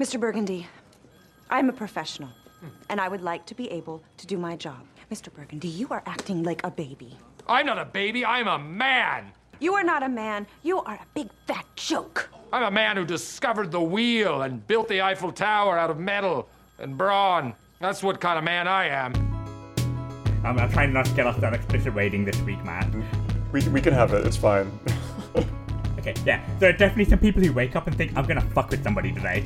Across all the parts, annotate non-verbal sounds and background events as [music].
Mr. Burgundy, I'm a professional, and I would like to be able to do my job. Mr. Burgundy, you are acting like a baby. I'm not a baby, I'm a man. You are not a man, you are a big fat joke. I'm a man who discovered the wheel and built the Eiffel Tower out of metal and brawn. That's what kind of man I am. I'm, I'm trying not to get off that explicit rating this week, Matt. We, we can have it. It's fine. [laughs] Okay, yeah. There are definitely some people who wake up and think, I'm gonna fuck with somebody today.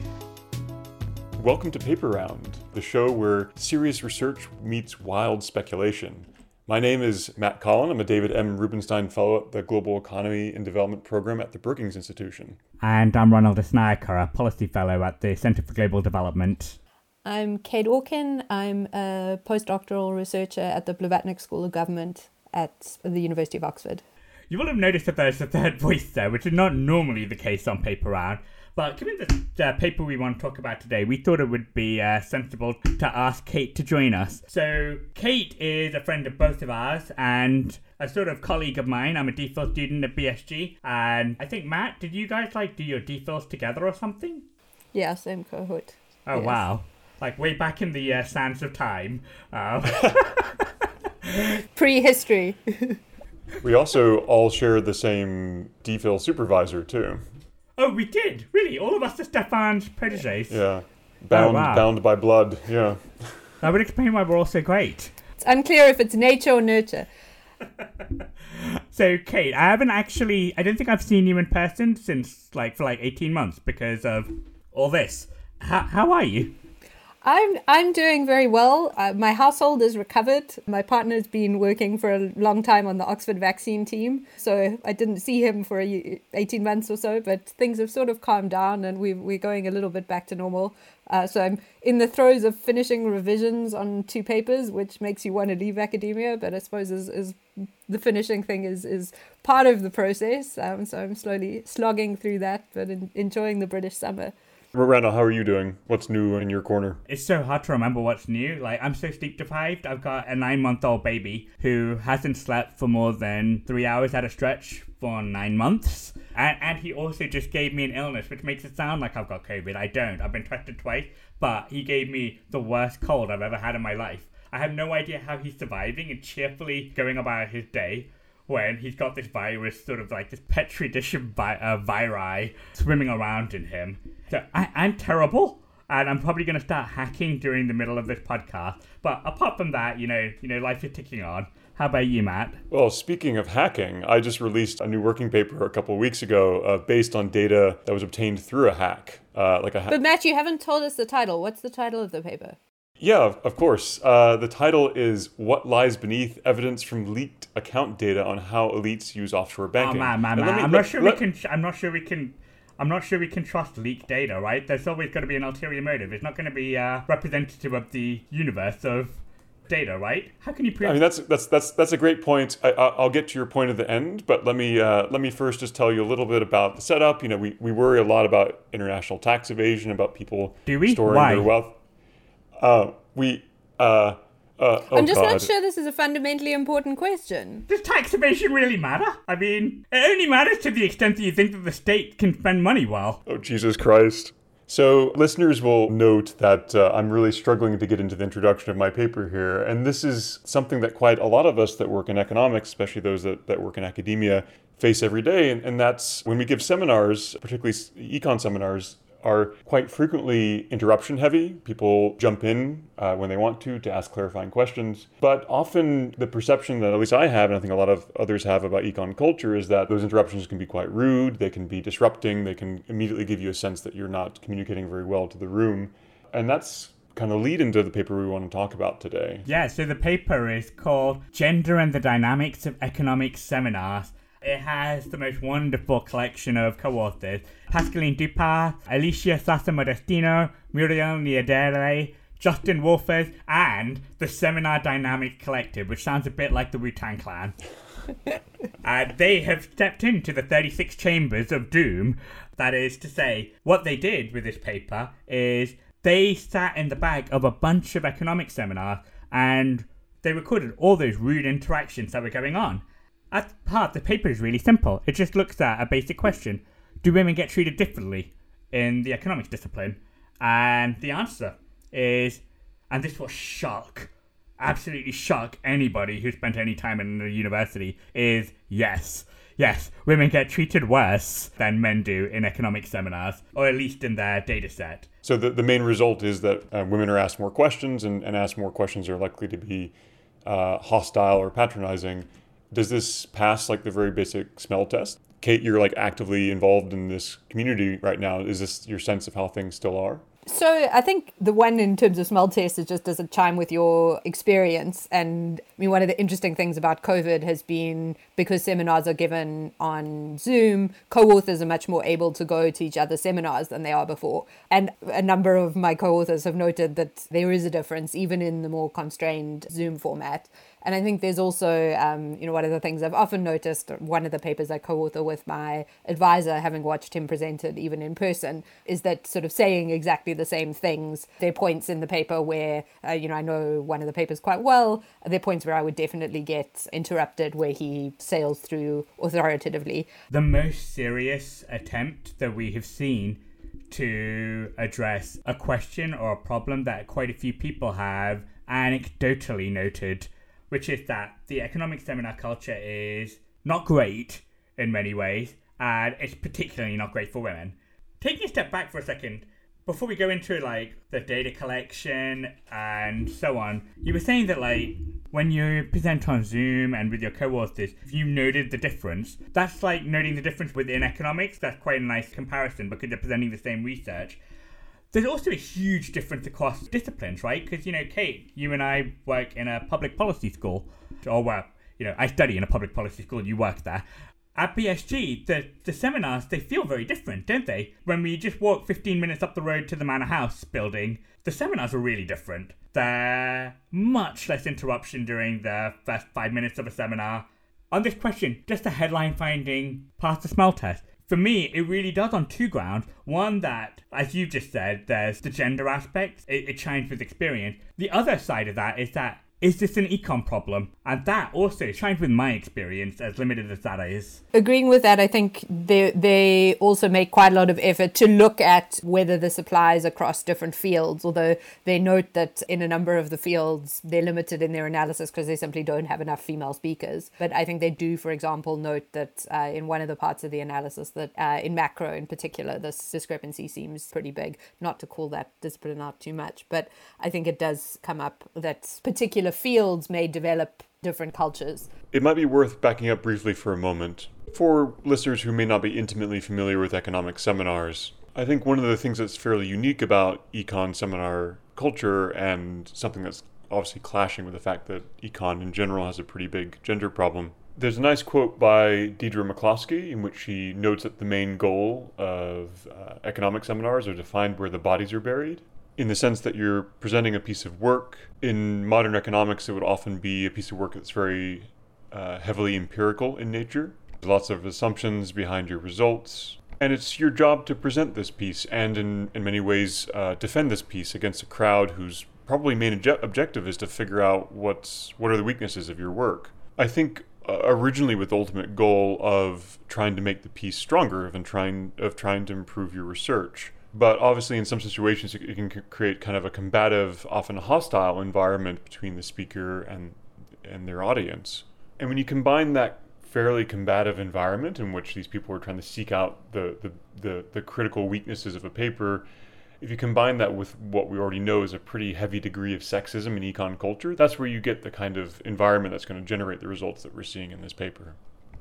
Welcome to Paper Round, the show where serious research meets wild speculation. My name is Matt Collin. I'm a David M. Rubenstein Fellow at the Global Economy and Development Program at the Brookings Institution. And I'm Ranil Dissanayake, a policy fellow at the Centre for Global Development. I'm Kate Orkin. I'm a postdoctoral researcher at the Blavatnik School of Government at the University of Oxford. You will have noticed that there's a third voice there, which is not normally the case on Paper Round. But given the uh, paper we want to talk about today, we thought it would be uh, sensible to ask Kate to join us. So, Kate is a friend of both of ours and a sort of colleague of mine. I'm a DPhil student at BSG. And I think, Matt, did you guys like do your DPhils together or something? Yeah, same cohort. Oh, Yes. wow. Like way back in the uh, sands of time. Uh, [laughs] Prehistory. [laughs] We also all share the same DPhil supervisor, too. Oh, we did. Really? All of us are Stefan's proteges. Yeah. Bound, oh, wow. bound by blood. Yeah. That would explain why we're all so great. it's unclear if it's nature or nurture. [laughs] So, Kate, I haven't actually. I don't think I've seen you in person since like for like eighteen months because of all this. How, how are you? I'm I'm doing very well. Uh, my household is recovered. My partner's been working for a long time on the Oxford vaccine team, so I didn't see him for a, y- 18 months or so. But things have sort of calmed down, and we we're going a little bit back to normal. Uh, so I'm in the throes of finishing revisions on two papers, which makes you want to leave academia. But I suppose is, is the finishing thing is is part of the process. Um, so I'm slowly slogging through that, but en- enjoying the British summer. Ranil, how are you doing? What's new in your corner? It's so hard to remember what's new. Like I'm so sleep deprived. I've got a nine month old baby who hasn't slept for more than three hours at a stretch for nine months. And, and he also just gave me an illness, which makes it sound like I've got COVID. I don't. I've been tested twice, but he gave me the worst cold I've ever had in my life. I have no idea how he's surviving and cheerfully going about his day when he's got this virus, sort of like this petri dish of vi- uh, viri swimming around in him. So I- I'm terrible, and I'm probably going to start hacking during the middle of this podcast. But apart from that, you know, you know, life is ticking on. How about you, Matt? Well, speaking of hacking, I just released a new working paper a couple of weeks ago uh, based on data that was obtained through a hack. Uh, like a hack. But Matt, you haven't told us the title. What's the title of the paper? Yeah, of course. Uh, the title is What Lies Beneath Evidence from Leaked Account Data on How Elites Use Offshore Oh Banking. man, man, man! me- I'm let- not sure let- we can. I'm not sure we can. I'm not sure we can trust leaked data, right? There's always going to be an ulterior motive. It's not going to be uh, representative of the universe of data, right? How can you prove? I mean, that's that's that's that's a great point. I, I- I'll get to your point at the end, but let me uh, let me first just tell you a little bit about the setup. You know, we, we worry a lot about international tax evasion, about people Do we? storing Why? their wealth. Uh, we uh, uh, oh I'm just God. not sure this is a fundamentally important question. Does tax evasion really matter? I mean, it only matters to the extent that you think that the state can spend money well. Oh, Jesus Christ. So, listeners will note that uh, I'm really struggling to get into the introduction of my paper here. And this is something that quite a lot of us that work in economics, especially those that, that work in academia, face every day. And, and that's when we give seminars, particularly econ seminars, are quite frequently interruption heavy. People jump in uh, when they want to to ask clarifying questions. But often the perception that at least I have, and I think a lot of others have about econ culture, is that those interruptions can be quite rude, they can be disrupting, they can immediately give you a sense that you're not communicating very well to the room. And that's kind of lead into the paper we want to talk about today. Yeah, so the paper is called Gender and the Dynamics of Economic Seminars. It has the most wonderful collection of co-authors. Pascaline Dupas, Alicia Sasser Modestino, Muriel Niederle, Justin Wolfers, and the Seminar Dynamic Collective, which sounds a bit like the Wu-Tang Clan. [laughs] Uh, they have stepped into the 36 chambers of doom. That is to say, what they did with this paper is they sat in the back of a bunch of economic seminars and they recorded all those rude interactions that were going on. At part, the paper is really simple. It just looks at a basic question Do women get treated differently in the economics discipline? And the answer is, and this will shock, absolutely shock anybody who spent any time in a university, is yes. Yes, women get treated worse than men do in economic seminars, or at least in their data set. So the, the main result is that uh, women are asked more questions, and, and asked more questions are likely to be uh, hostile or patronizing. Does this pass like the very basic smell test? Kate, you're like actively involved in this community right now. Is this your sense of how things still are? So I think the one in terms of smell test is just does it chime with your experience? And I mean, one of the interesting things about COVID has been because seminars are given on Zoom, co-authors are much more able to go to each other's seminars than they are before. And a number of my co-authors have noted that there is a difference even in the more constrained Zoom format. And I think there's also, um, you know, one of the things I've often noticed, one of the papers I co author with my advisor, having watched him presented even in person, is that sort of saying exactly the same things. There are points in the paper where, uh, you know, I know one of the papers quite well. There are points where I would definitely get interrupted where he sails through authoritatively. The most serious attempt that we have seen to address a question or a problem that quite a few people have anecdotally noted which is that the economic seminar culture is not great in many ways, and it's particularly not great for women. Taking a step back for a second, before we go into like the data collection and so on, you were saying that like when you present on Zoom and with your co-authors, you noted the difference. That's like noting the difference within economics. That's quite a nice comparison because they're presenting the same research there's also a huge difference across disciplines, right? Because, you know, Kate, you and I work in a public policy school, or well, you know, I study in a public policy school, you work there. At BSG, the, the seminars, they feel very different, don't they? When we just walk 15 minutes up the road to the Manor House building, the seminars are really different. There's much less interruption during the first five minutes of a seminar. On this question, just a headline finding, pass the smell test for me, it really does on two grounds. One, that, as you've just said, there's the gender aspect, it, it chimes with experience. The other side of that is that is this an econ problem? And that also chimes with my experience, as limited as that is. Agreeing with that, I think they they also make quite a lot of effort to look at whether this applies across different fields. Although they note that in a number of the fields they're limited in their analysis because they simply don't have enough female speakers. But I think they do, for example, note that uh, in one of the parts of the analysis that uh, in macro in particular, this discrepancy seems pretty big. Not to call that discipline out too much, but I think it does come up that particular fields may develop different cultures. It might be worth backing up briefly for a moment. For listeners who may not be intimately familiar with economic seminars, I think one of the things that's fairly unique about econ seminar culture and something that's obviously clashing with the fact that econ in general has a pretty big gender problem. There's a nice quote by Deirdre McCloskey in which she notes that the main goal of uh, economic seminars are to find where the bodies are buried in the sense that you're presenting a piece of work. In modern economics, it would often be a piece of work that's very uh, heavily empirical in nature. There's lots of assumptions behind your results. And it's your job to present this piece and, in, in many ways, uh, defend this piece against a crowd whose probably main obje- objective is to figure out what's what are the weaknesses of your work. I think uh, originally with the ultimate goal of trying to make the piece stronger, of trying of trying to improve your research but obviously in some situations it can create kind of a combative often hostile environment between the speaker and and their audience. And when you combine that fairly combative environment in which these people are trying to seek out the the, the, the critical weaknesses of a paper if you combine that with what we already know is a pretty heavy degree of sexism in econ culture that's where you get the kind of environment that's going to generate the results that we're seeing in this paper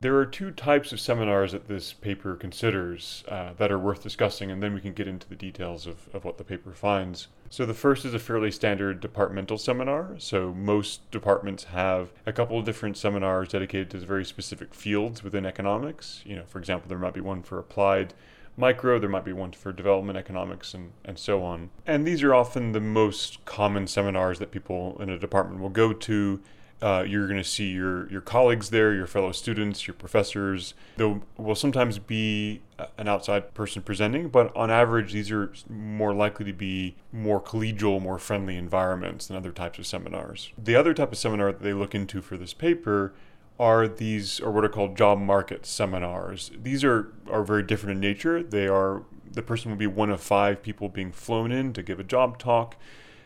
there are two types of seminars that this paper considers uh, that are worth discussing, and then we can get into the details of, of what the paper finds. So, the first is a fairly standard departmental seminar. So, most departments have a couple of different seminars dedicated to very specific fields within economics. You know, for example, there might be one for applied micro, there might be one for development economics, and, and so on. And these are often the most common seminars that people in a department will go to uh, you're going to see your, your colleagues there, your fellow students, your professors. There will sometimes be an outside person presenting, but on average, these are more likely to be more collegial, more friendly environments than other types of seminars. The other type of seminar that they look into for this paper are these, or what are called job market seminars. These are, are very different in nature. They are, the person will be one of five people being flown in to give a job talk.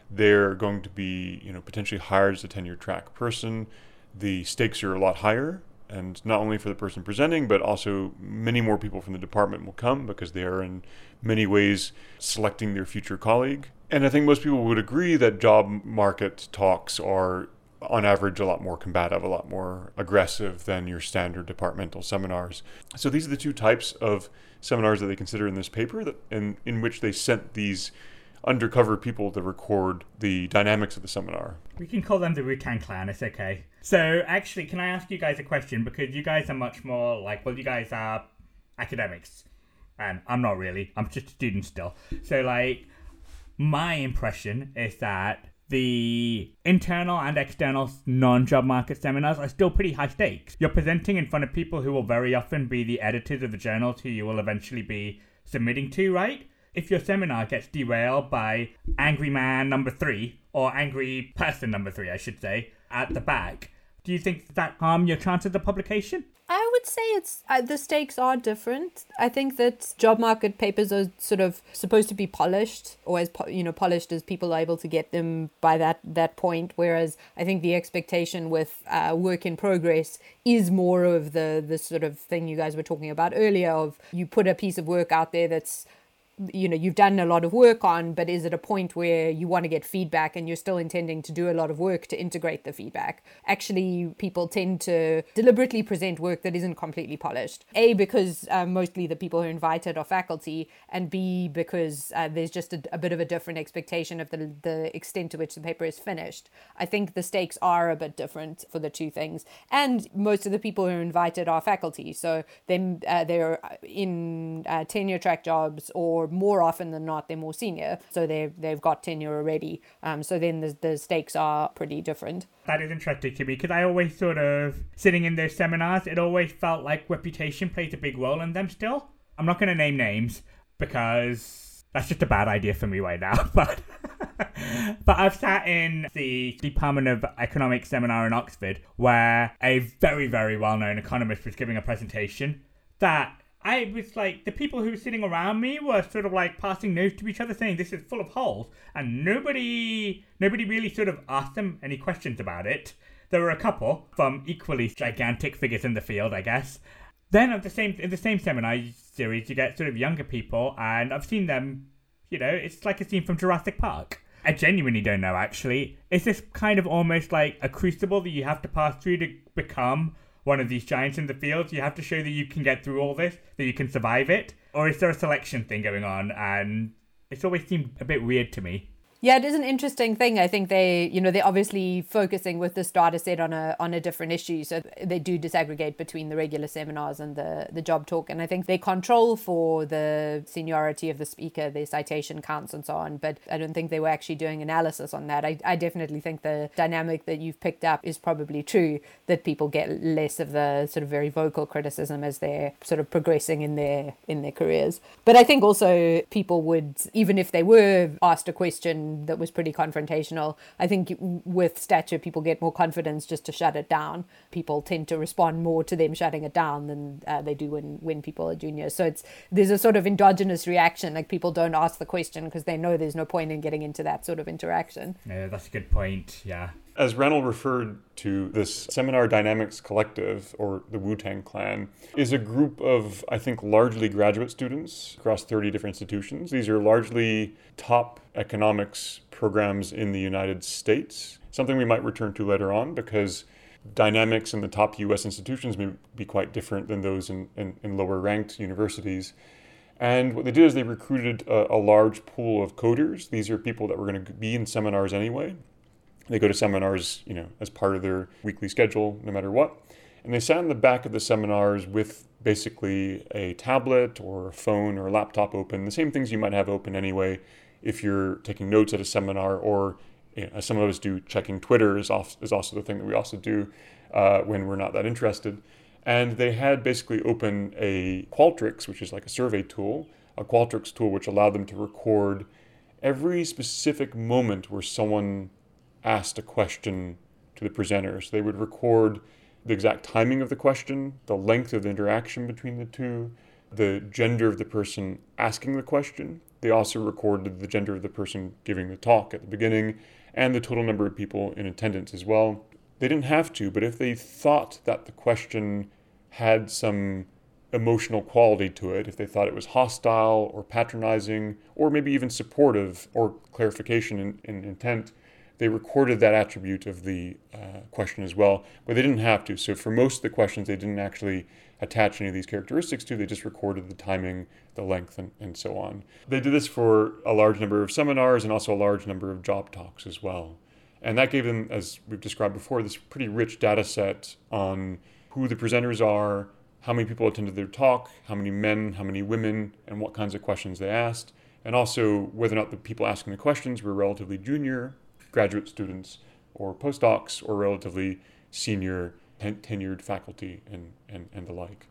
They're going to be, you know, potentially hired as a tenure track person. The stakes are a lot higher, and not only for the person presenting, but also many more people from the department will come because they are in many ways selecting their future colleague. And I think most people would agree that job market talks are on average a lot more combative, a lot more aggressive than your standard departmental seminars. So these are the two types of seminars that they consider in this paper that in, in which they sent these undercover people to record the dynamics of the seminar. We can call them the Wu Tang Clan, it's okay. So, actually, can I ask you guys a question? Because you guys are much more like, well, you guys are academics. And I'm not really, I'm just a student still. So, like, my impression is that the internal and external non job market seminars are still pretty high stakes. You're presenting in front of people who will very often be the editors of the journals who you will eventually be submitting to, right? If your seminar gets derailed by angry man number three, or angry person number three, I should say, at the back, do you think that harm your chances of publication? I would say it's uh, the stakes are different. I think that job market papers are sort of supposed to be polished, or as po- you know, polished as people are able to get them by that that point. Whereas I think the expectation with uh, work in progress is more of the the sort of thing you guys were talking about earlier. Of you put a piece of work out there that's you know you've done a lot of work on but is it a point where you want to get feedback and you're still intending to do a lot of work to integrate the feedback? Actually people tend to deliberately present work that isn't completely polished. A because uh, mostly the people who are invited are faculty and b because uh, there's just a, a, bit of a different expectation of the, the extent to which the paper is finished. I think the stakes are a bit different for the two things. And most of the people who are invited are faculty. So then uh, they're in uh, tenure track jobs or more often than not they're more senior, so they've, they've got tenure already. Um, so then the the stakes are pretty different. That is interesting to me because I always sort of sitting in those seminars, it always felt like reputation plays a big role in them. Still, I'm not going to name names because that's just a bad idea for me right now, [laughs] but. but I've sat in the Department of Economics seminar in Oxford where a very, very well known economist was giving a presentation that I was like, the people who were sitting around me were sort of like passing notes to each other, saying this is full of holes, and nobody, nobody really sort of asked them any questions about it. There were a couple from equally gigantic figures in the field, I guess. Then at the same in the same seminar series, you get sort of younger people, and I've seen them. You know, it's like a scene from Jurassic Park. I genuinely don't know. Actually, is this kind of almost like a crucible that you have to pass through to become one of these giants in the field. You have to show that you can get through all this, that you can survive it. Or is there a selection thing going on? And it's always seemed a bit weird to me. Yeah, it is an interesting thing. I think they, you know, they're obviously focusing with this data set on a on a different issue, so they do disaggregate between the regular seminars and the the job talk. And I think they control for the seniority of the speaker, their citation counts and so on. But I don't think they were actually doing analysis on that. I, I definitely think the dynamic that you've picked up is probably true. That people get less of the sort of very vocal criticism as they're sort of progressing in their in their careers. But I think also people would, even if they were asked a question that was pretty confrontational. I think with stature, people get more confidence just to shut it down. People tend to respond more to them shutting it down than uh, they do when, when people are juniors. So it's there's a sort of endogenous reaction. Like people don't ask the question because they know there's no point in getting into that sort of interaction. Yeah, that's a good point. Yeah. As Ranil referred to, this Seminar Dynamics Collective, or the Wu Tang Clan, is a group of, I think, largely graduate students across 30 different institutions. These are largely top economics programs in the United States, something we might return to later on because dynamics in the top US institutions may be quite different than those in, in, in lower ranked universities. And what they did is they recruited a, a large pool of coders. These are people that were going to be in seminars anyway. They go to seminars, you know, as part of their weekly schedule, no matter what. And they sat in the back of the seminars with basically a tablet or a phone or a laptop open, the same things you might have open anyway if you're taking notes at a seminar, or you know, some of us do, checking Twitter is, off, is also the thing that we also do uh, when we're not that interested. And they had basically open a Qualtrics, which is like a survey tool, a Qualtrics tool which allowed them to record every specific moment where someone asked a question to the presenters. They would record the exact timing of the question, the length of the interaction between the two, the gender of the person asking the question. They also recorded the gender of the person giving the talk at the beginning and the total number of people in attendance as well. They didn't have to, but if they thought that the question had some emotional quality to it, if they thought it was hostile or patronizing or maybe even supportive or clarification in, in intent, they recorded that attribute of the uh, question as well, but they didn't have to. So for most of the questions, they didn't actually attach any of these characteristics to. They just recorded the timing, the length, and, and so on. They did this for a large number of seminars and also a large number of job talks as well. And that gave them, as we've described before, this pretty rich data set on who the presenters are, how many people attended their talk, how many men, how many women, and what kinds of questions they asked, and also whether or not the people asking the questions were relatively junior, graduate students, or postdocs, or relatively senior, ten- tenured faculty, and, and, and the like.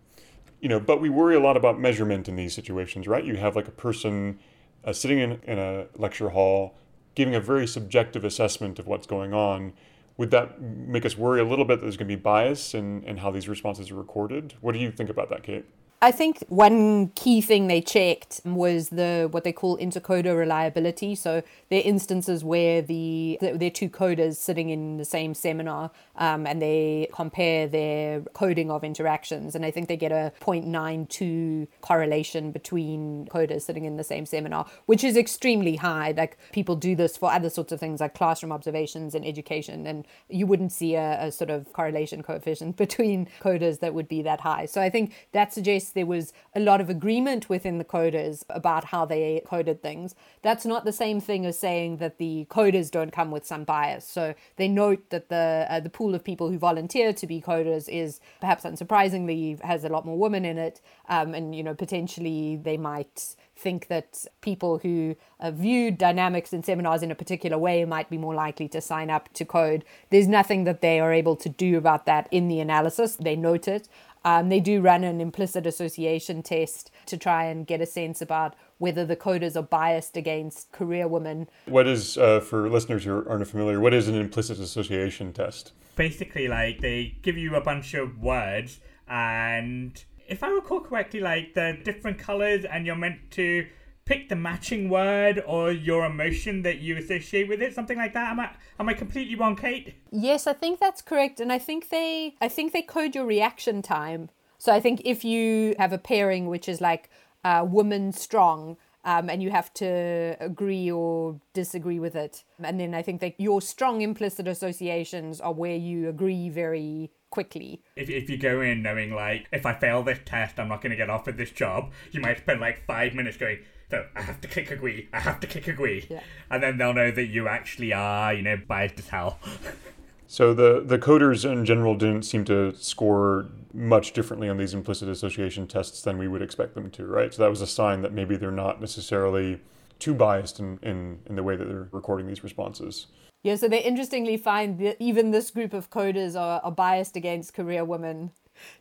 You know, but we worry a lot about measurement in these situations, right? You have like a person uh, sitting in, in a lecture hall giving a very subjective assessment of what's going on would that make us worry a little bit that there's going to be bias in, in how these responses are recorded? What do you think about that, Kate? I think one key thing they checked was the what they call intercoder reliability. So there are instances where the there are two coders sitting in the same seminar um, and they compare their coding of interactions, and I think they get a 0.92 correlation between coders sitting in the same seminar, which is extremely high. Like people do this for other sorts of things like classroom observations and education, and you wouldn't see a, a sort of correlation coefficient [laughs] between coders that would be that high. So I think that suggests there was a lot of agreement within the coders about how they coded things. That's not the same thing as saying that the coders don't come with some bias. So they note that the uh, the pool of people who volunteer to be coders is perhaps unsurprisingly has a lot more women in it, um, and you know potentially they might think that people who uh, view dynamics and seminars in a particular way might be more likely to sign up to code. There's nothing that they are able to do about that in the analysis. They note it. Um, they do run an implicit association test to try and get a sense about whether the coders are biased against career women. What is, uh, for listeners who aren't familiar, what is an implicit association test? Basically, like they give you a bunch of words, and if I recall correctly, like the different colors, and you're meant to pick the matching word or your emotion that you associate with it something like that? Am i am i completely wrong kate? Yes i think that's correct and i think they i think they code your reaction time. So i think if you have a pairing which is like uh, woman strong um, and you have to agree or disagree with it and then i think that your strong implicit associations are where you agree very quickly. If, if you go in knowing, like, if I fail this test, I'm not going to get offered this job, you might spend like five minutes going, so I have to click agree, I have to click agree. Yeah. And then they'll know that you actually are, you know, biased as hell. [laughs] so the, the coders in general didn't seem to score much differently on these implicit association tests than we would expect them to, right? So that was a sign that maybe they're not necessarily too biased in, in, in the way that they're recording these responses. Yeah, so they interestingly find that even this group of coders are, are biased against career women.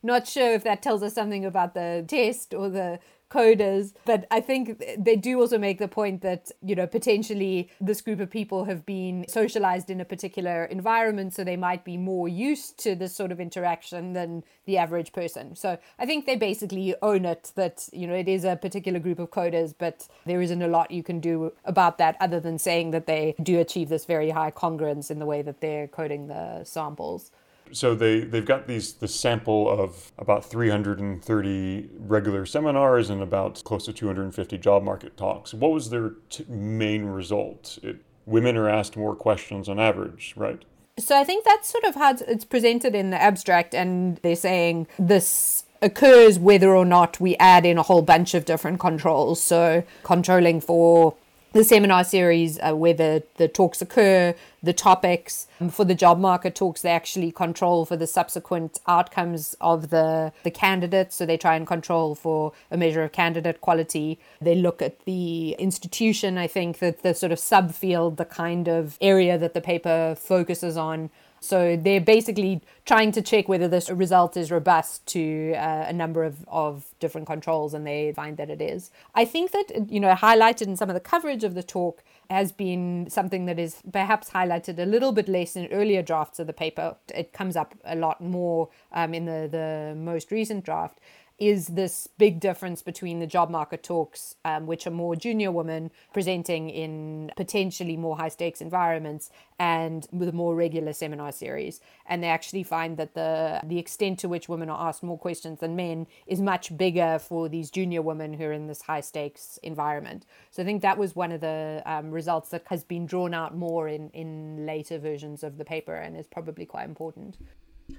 Not sure if that tells us something about the test or the coders. But I think they do also make the point that, you know, potentially this group of people have been socialized in a particular environment, so they might be more used to this sort of interaction than the average person. So I think they basically own it that, you know, it is a particular group of coders, but there isn't a lot you can do about that other than saying that they do achieve this very high congruence in the way that they're coding the samples. So they, they've got these the sample of about 330 regular seminars and about close to 250 job market talks. What was their t- main result? It, women are asked more questions on average, right? So I think that's sort of how it's presented in the abstract, and they're saying this occurs whether or not we add in a whole bunch of different controls. So controlling for the seminar series uh, where the, the talks occur, the topics. Um, for the job market talks, they actually control for the subsequent outcomes of the, the candidates. So they try and control for a measure of candidate quality. They look at the institution, I think, that the sort of subfield, the kind of area that the paper focuses on. So they're basically trying to check whether this result is robust to uh, a number of, of different controls, and they find that it is. I think that, you know, highlighted in some of the coverage of the talk has been something that is perhaps highlighted a little bit less in earlier drafts of the paper. It comes up a lot more um, in the, the most recent draft is this big difference between the job market talks, um, which are more junior women presenting in potentially more high stakes environments, and the more regular seminar series. And they actually find that the the extent to which women are asked more questions than men is much bigger for these junior women who are in this high stakes environment. So I think that was one of the um, results that has been drawn out more in in later versions of the paper and is probably quite important.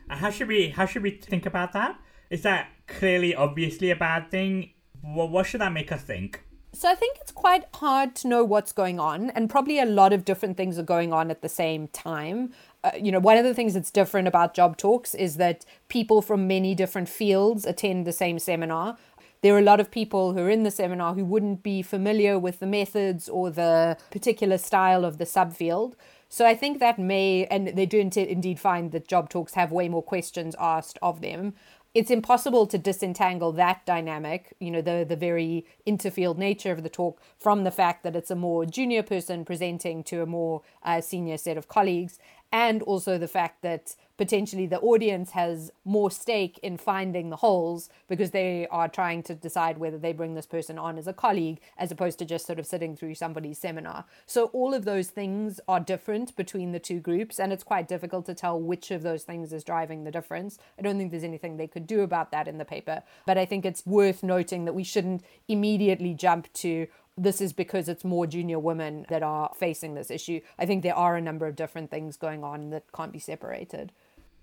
How should we how should we think about that? Is that clearly, obviously a bad thing? Well, what should that make us think? So I think it's quite hard to know what's going on, and probably a lot of different things are going on at the same time. Uh, you know, one of the things that's different about job talks is that people from many different fields attend the same seminar. There are a lot of people who are in the seminar who wouldn't be familiar with the methods or the particular style of the subfield. So I think that may, and they do indeed find that job talks have way more questions asked of them it's impossible to disentangle that dynamic, you know, the the very interfield nature of the talk from the fact that it's a more junior person presenting to a more uh, senior set of colleagues, and also the fact that potentially the audience has more stake in finding the holes because they are trying to decide whether they bring this person on as a colleague as opposed to just sort of sitting through somebody's seminar. So all of those things are different between the two groups and it's quite difficult to tell which of those things is driving the difference. I don't think there's anything they could do about that in the paper, but I think it's worth noting that we shouldn't immediately jump to this is because it's more junior women that are facing this issue. I think there are a number of different things going on that can't be separated.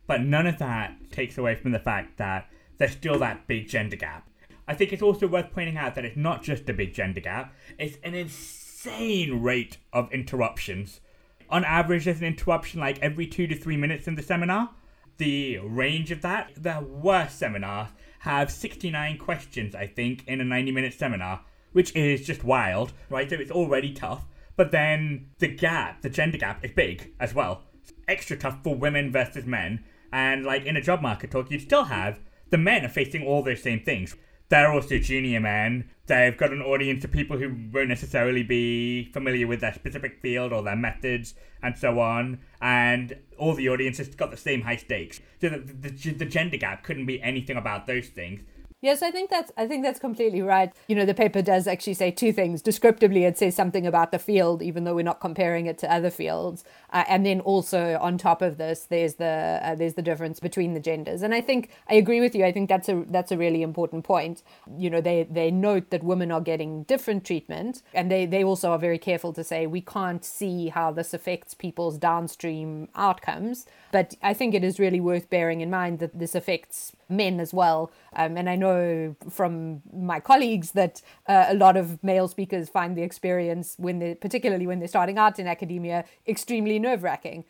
But none of that takes away from the fact that there's still that big gender gap. I think it's also worth pointing out that it's not just a big gender gap, it's an insane rate of interruptions. On average, there's an interruption like every two to three minutes in the seminar. The range of that, the worst seminars have 69 questions, I think, in a 90 minute seminar which is just wild, right? So it's already tough. But then the gap, the gender gap, is big as well. Extra tough for women versus men. And like in a job market talk, you'd still have the men are facing all those same things. They're also junior men. They've got an audience of people who won't necessarily be familiar with their specific field or their methods and so on. And all the audience has got the same high stakes. So the, the, the gender gap couldn't be anything about those things. Yes, I think that's I think that's completely right. You know, the paper does actually say two things. Descriptively, it says something about the field, even though we're not comparing it to other fields. Uh, and then also on top of this, there's the uh, there's the difference between the genders. And I think I agree with you. I think that's a that's a really important point. You know, they they note that women are getting different treatment, and they they also are very careful to say we can't see how this affects people's downstream outcomes. But I think it is really worth bearing in mind that this affects men as well. Um, and I know from my colleagues that uh, a lot of male speakers find the experience when they, particularly when they're starting out in academia, extremely nerve wracking.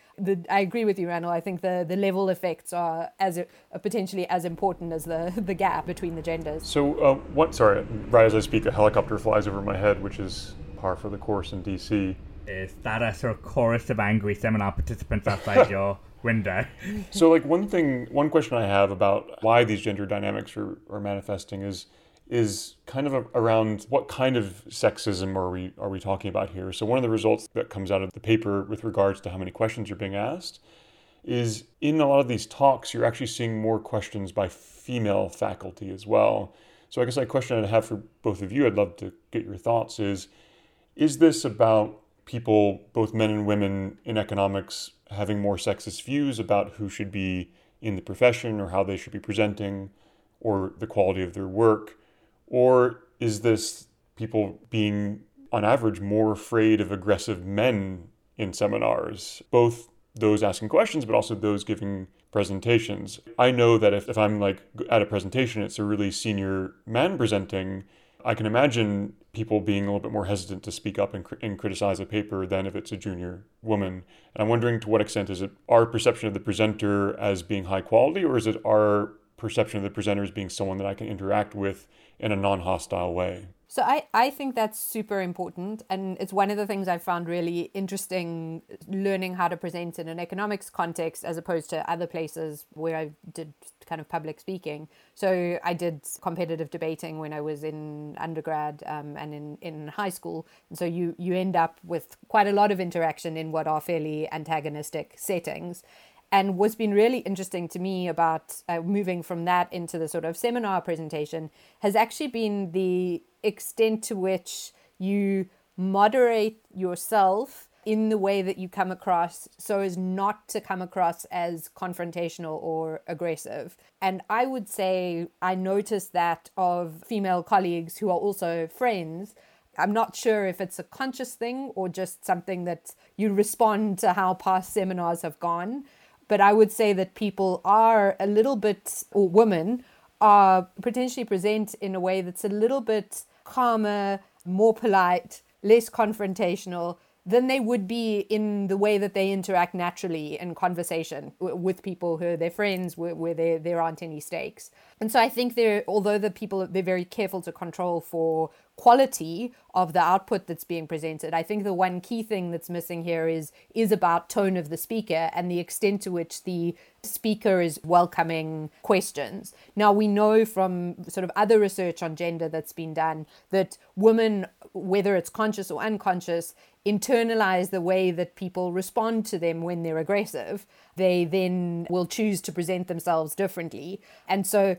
I agree with you, Ranil. I think the, the level effects are as are potentially as important as the [laughs] the gap between the genders. So, uh, what? Sorry, right as I speak, a helicopter flies over my head, which is par for the course in DC. Is that a sort of chorus of angry seminar participants outside [laughs] your window. [laughs] so, like one thing, one question I have about why these gender dynamics are, are manifesting is is kind of a, around what kind of sexism are we are we talking about here? So, one of the results that comes out of the paper with regards to how many questions are being asked is in a lot of these talks, you're actually seeing more questions by female faculty as well. So, I guess a question I'd have for both of you, I'd love to get your thoughts is is this about people, both men and women in economics, having more sexist views about who should be in the profession or how they should be presenting or the quality of their work? Or is this people being, on average, more afraid of aggressive men in seminars? Both those asking questions, but also those giving presentations. I know that if, if I'm like at a presentation, it's a really senior man presenting. I can imagine people being a little bit more hesitant to speak up and, and criticize a paper than if it's a junior woman. And I'm wondering to what extent is it our perception of the presenter as being high quality, or is it our perception of the presenter as being someone that I can interact with in a non hostile way? So I, I think that's super important. And it's one of the things I found really interesting learning how to present in an economics context as opposed to other places where I did kind of public speaking. So I did competitive debating when I was in undergrad um, and in, in high school. And so you, you end up with quite a lot of interaction in what are fairly antagonistic settings. And what's been really interesting to me about uh, moving from that into the sort of seminar presentation has actually been the extent to which you moderate yourself in the way that you come across so as not to come across as confrontational or aggressive. And I would say I noticed that of female colleagues who are also friends. I'm not sure if it's a conscious thing or just something that you respond to how past seminars have gone. But I would say that people are a little bit, or women are potentially present in a way that's a little bit calmer, more polite, less confrontational than they would be in the way that they interact naturally in conversation w- with people who are their friends, where, where there, there aren't any stakes. And so I think they're, although the people, they're very careful to control for quality of the output that's being presented. I think the one key thing that's missing here is is about tone of the speaker and the extent to which the speaker is welcoming questions. Now we know from sort of other research on gender that's been done that women whether it's conscious or unconscious internalize the way that people respond to them when they're aggressive. They then will choose to present themselves differently. And so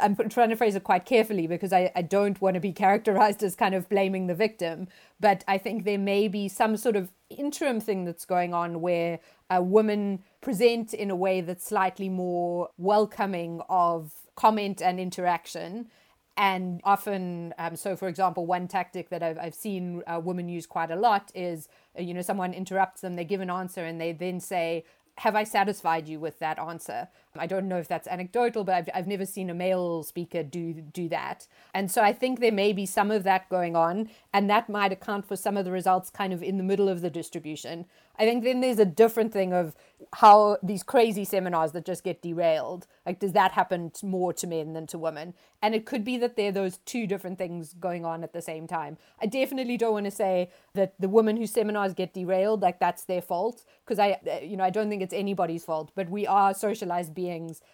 I'm trying to phrase it quite carefully because I, I don't want to be [laughs] characterized as kind of blaming the victim. But I think there may be some sort of interim thing that's going on where a woman present in a way that's slightly more welcoming of comment and interaction. And often, um, so for example, one tactic that I've, I've seen a women use quite a lot is, uh, you know, someone interrupts them, they give an answer, and they then say, have I satisfied you with that answer? I don't know if that's anecdotal, but I've, I've never seen a male speaker do do that. And so I think there may be some of that going on, and that might account for some of the results kind of in the middle of the distribution. I think then there's a different thing of how these crazy seminars that just get derailed, like does that happen more to men than to women? And it could be that there are those two different things going on at the same time. I definitely don't want to say that the women whose seminars get derailed, like that's their fault, because I, uh, you know, I don't think it's anybody's fault. But we are socialized beings.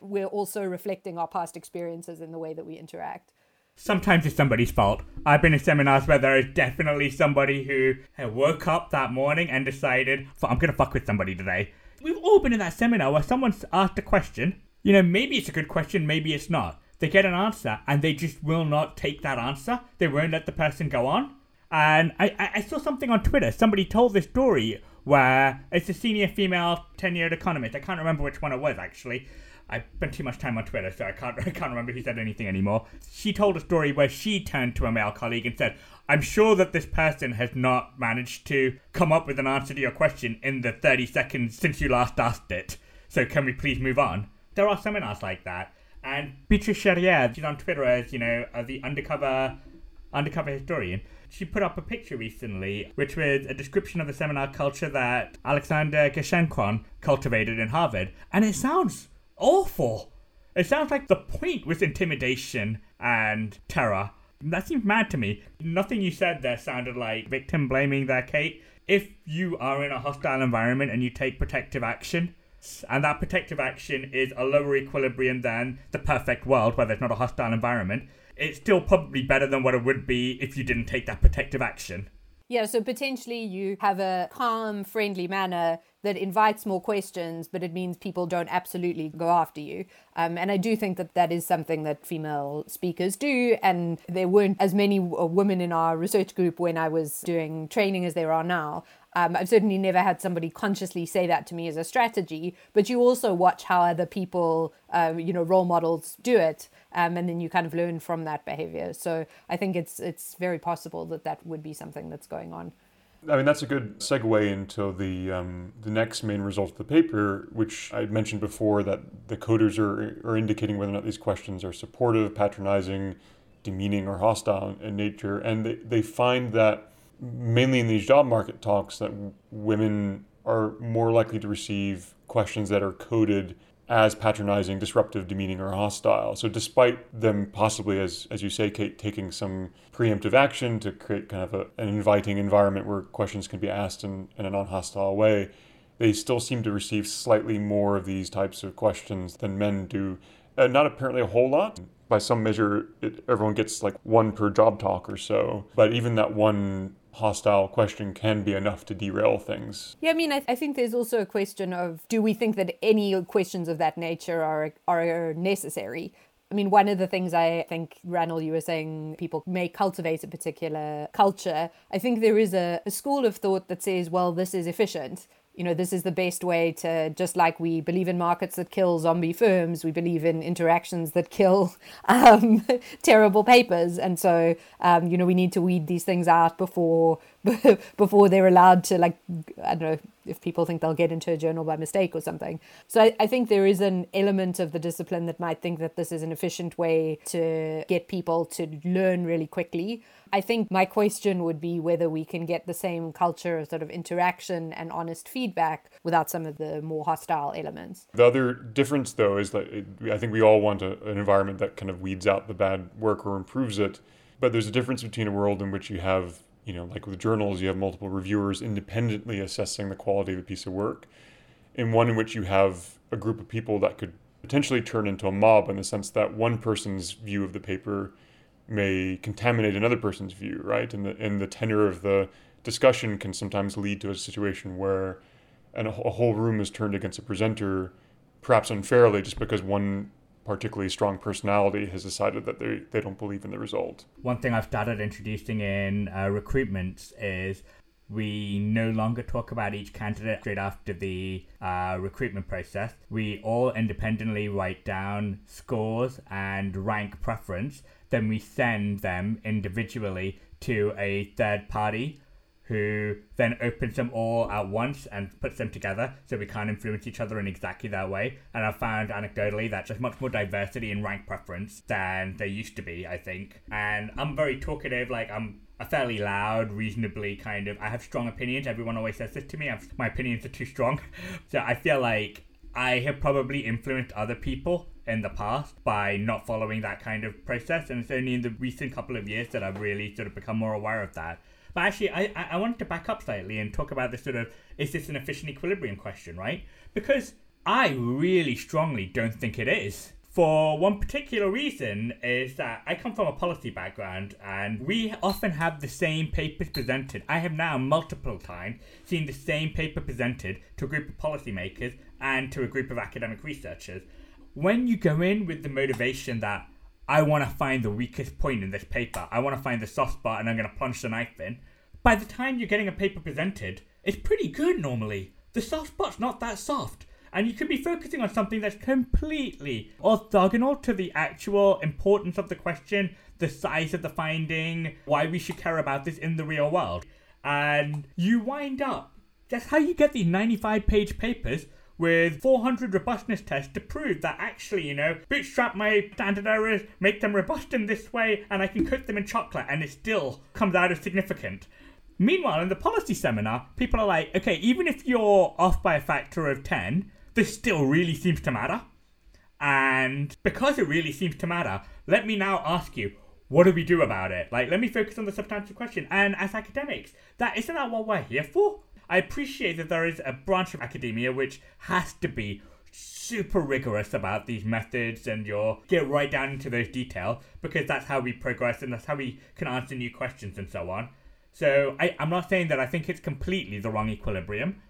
We're also reflecting our past experiences in the way that we interact sometimes it's somebody's fault. I've been in seminars where there is definitely somebody who woke up that morning and decided, I'm to fuck with somebody today. We've all been in that seminar where someone's asked a question. You know, maybe it's a good question, maybe it's not. They get an answer and they just will not take that answer. They won't let the person go on. And I, I saw something on Twitter. Somebody told this story where it's a senior female tenured economist. I can't remember which one it was actually I spent too much time on Twitter, so I can't [laughs] I can't remember who said anything anymore. She told a story where she turned to a male colleague and said, "I'm sure that this person has not managed to come up with an answer to your question in the 30 seconds since you last asked it. So can we please move on?" There are seminars like that, and Beatrice Cherrier, she's on Twitter as you know, as the undercover undercover historian. She put up a picture recently, which was a description of the seminar culture that Alexander Gerschenkron cultivated in Harvard, and it sounds awful. It sounds like the point was intimidation and terror. That seems mad to me. Nothing you said there sounded like victim blaming there, Kate. If you are in a hostile environment and you take protective action, and that protective action is a lower equilibrium than the perfect world where there's not a hostile environment, it's still probably better than what it would be if you didn't take that protective action. Yeah, so potentially you have a calm, friendly manner that invites more questions, but it means people don't absolutely go after you. Um, and I do think that that is something that female speakers do. And there weren't as many women in our research group when I was doing training as there are now. Um, I've certainly never had somebody consciously say that to me as a strategy, but you also watch how other people, uh, you know, role models do it, um, and then you kind of learn from that behavior. So I think it's it's very possible that that would be something that's going on. I mean, that's a good segue into the um, the next main result of the paper, which I mentioned before that the coders are, are indicating whether or not these questions are supportive, patronizing, demeaning, or hostile in nature. And they, they find that mainly in these job market talks that women are more likely to receive questions that are coded as patronizing, disruptive, demeaning, or hostile. So, despite them possibly, as, as you say, Kate, taking some preemptive action to create kind of a, an inviting environment where questions can be asked in, in a non hostile way, they still seem to receive slightly more of these types of questions than men do. Uh, not apparently a whole lot. By some measure, it, everyone gets like one per job talk or so. But even that one hostile question can be enough to derail things. Yeah, I mean, I, th- I, think there's also a question of do we think that any questions of that nature are are necessary? I mean, one of the things I think, Ranil, you were saying people may cultivate a particular culture. I think there is a, a school of thought that says, well, this is efficient you know, this is the best way to, just like we believe in markets that kill zombie firms, we believe in interactions that kill [laughs] um, [laughs] terrible papers. And so, um, you know, we need to weed these things out before [laughs] before they're allowed to like I don't know if people think they'll get into a journal by mistake or something. So I, I, think there is an element of the discipline that might think that this is an efficient way to get people to learn really quickly. I think my question would be whether we can get the same culture of sort of interaction and honest feedback without some of the more hostile elements. The other difference, though, is that it, I think we all want a, an environment that kind of weeds out the bad work or improves it. But there's a difference between a world in which you have you know, like with journals, you have multiple reviewers independently assessing the quality of a piece of work, and one in which you have a group of people that could potentially turn into a mob in the sense that one person's view of the paper may contaminate another person's view, right? And the and the tenor of the discussion can sometimes lead to a situation where an, a whole room is turned against a presenter, perhaps unfairly, just because one particularly strong personality has decided that they, they don't believe in the result. One thing I've started introducing in uh, recruitments is we no longer talk about each candidate straight after the uh, recruitment process. We all independently write down scores and rank preference. Then we send them individually to a third party who then opens them all at once and puts them together so we can't influence each other in exactly that way. And I've found anecdotally that there's much more diversity in rank preference than there used to be, I think. And I'm very talkative, like I'm a fairly loud, reasonably kind of. I have strong opinions. Everyone always says this to me. I've, my opinions are too strong. [laughs] so I feel like I have probably influenced other people in the past by not following that kind of process. And it's only in the recent couple of years that I've really sort of become more aware of that. But actually, I, I wanted to back up slightly and talk about this sort of is this an efficient equilibrium question, right? Because I really strongly don't think it is. For one particular reason is that I come from a policy background and we often have the same papers presented. I have now multiple times seen the same paper presented to a group of policymakers and to a group of academic researchers. When you go in with the motivation that I want to find the weakest point in this paper. I want to find the soft spot and I'm going to plunge the knife in. By the time you're getting a paper presented, it's pretty good normally. The soft spot's not that soft. And you could be focusing on something that's completely orthogonal to the actual importance of the question, the size of the finding, why we should care about this in the real world. And you wind up. That's how you get these 95 page papers with 400 robustness tests to prove that actually, you know, bootstrap my standard errors, make them robust in this way, and I can coat them in chocolate, and it still comes out as significant. Meanwhile, in the policy seminar, people are like, okay, even if you're off by a factor of 10, this still really seems to matter. And because it really seems to matter, let me now ask you, what do we do about it? Like, let me focus on the substantive question. And as academics, that isn't that what we're here for? I appreciate that there is a branch of academia which has to be super rigorous about these methods and you'll get right down into those details because that's how we progress and that's how we can answer new questions and so on. So I, I'm not saying that I think it's completely the wrong equilibrium.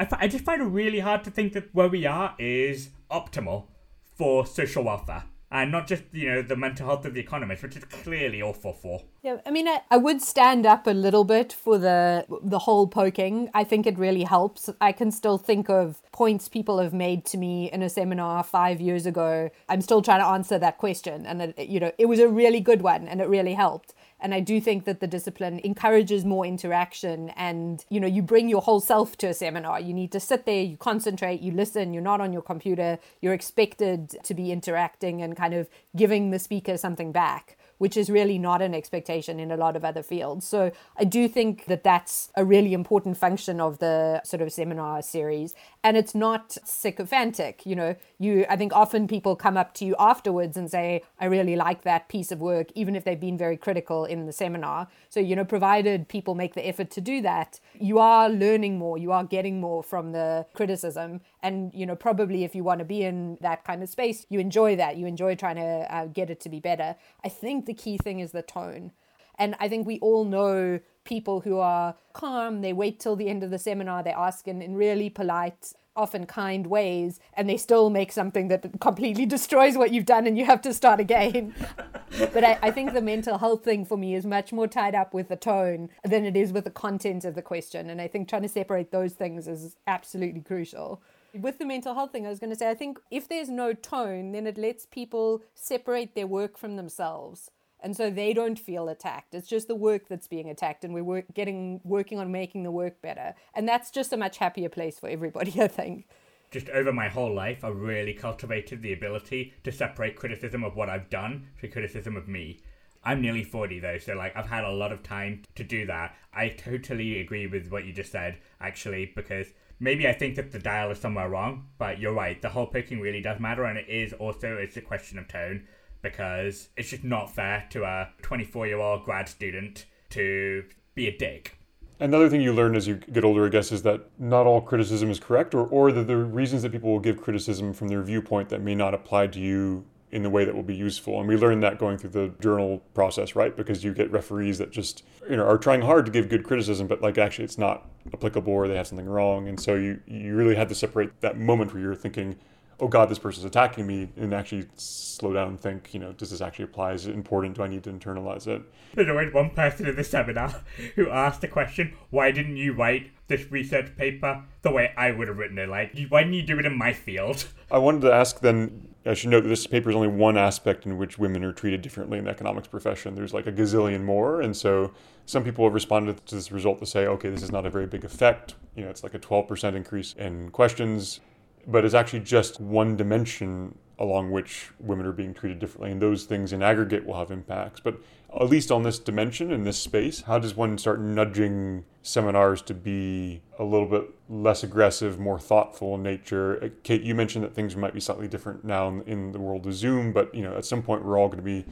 I, I just find it really hard to think that where we are is optimal for social welfare and not just you know the mental health of the economist, which is clearly awful for. Yeah, I mean, I, I would stand up a little bit for the the whole poking. I think it really helps. I can still think of points people have made to me in a seminar five years ago. I'm still trying to answer that question, and it, you know, it was a really good one, and it really helped. And I do think that the discipline encourages more interaction and, you know, you bring your whole self to a seminar. You need to sit there, you concentrate, you listen, you're not on your computer, you're expected to be interacting and kind of giving the speaker something back which is really not an expectation in a lot of other fields. So I do think that that's a really important function of the sort of seminar series. And it's not sycophantic. You know, you I think often people come up to you afterwards and say, I really like that piece of work, even if they've been very critical in the seminar. So, you know, provided people make the effort to do that, you are learning more, you are getting more from the criticism. And, you know, probably if you want to be in that kind of space, you enjoy that. You enjoy trying to uh, get it to be better. I think the key thing is the tone. And I think we all know people who are calm, they wait till the end of the seminar, they ask in, in really polite, often kind ways, and they still make something that completely [laughs] destroys what you've done and you have to start again. [laughs] but I, I think the mental health thing for me is much more tied up with the tone than it is with the content of the question. And I think trying to separate those things is absolutely crucial. With the mental health thing, I was going to say, I think if there's no tone, then it lets people separate their work from themselves. And so they don't feel attacked. It's just the work that's being attacked, and we're work, getting working on making the work better. And that's just a much happier place for everybody, [laughs] I think. Just over my whole life, I've really cultivated the ability to separate criticism of what I've done to criticism of me. I'm nearly 40 though, so like I've had a lot of time to do that. I totally agree with what you just said, actually, because maybe I think that the dial is somewhere wrong, but you're right. The whole picking really does matter, and it is also it's a question of tone because it's just not fair to a 24 year old grad student to be a dick. Another thing you learn as you get older, I guess, is that not all criticism is correct, or, or that the reasons that people will give criticism from their viewpoint that may not apply to you in the way that will be useful. And we learn that going through the journal process, right? Because you get referees that just, you know, are trying hard to give good criticism, but like actually it's not applicable or they have something wrong. And so you, you really had to separate that moment where you're thinking, oh God, this person's attacking me, and actually slow down and think, you know, does this actually apply? Is it important? Do I need to internalize it? There's always one person in the seminar who asked the question, why didn't you write this research paper the way I would have written it? Like, why didn't you do it in my field? I wanted to ask then, I should note that this paper is only one aspect in which women are treated differently in the economics profession. There's like a gazillion more. And so some people have responded to this result to say, okay, this is not a very big effect. You know, it's like a 12% increase in questions but it's actually just one dimension along which women are being treated differently. And those things in aggregate will have impacts. But at least on this dimension, in this space, how does one start nudging seminars to be a little bit less aggressive, more thoughtful in nature? Uh, Kate, you mentioned that things might be slightly different now in, in the world of Zoom, but you know, at some point we're all going to be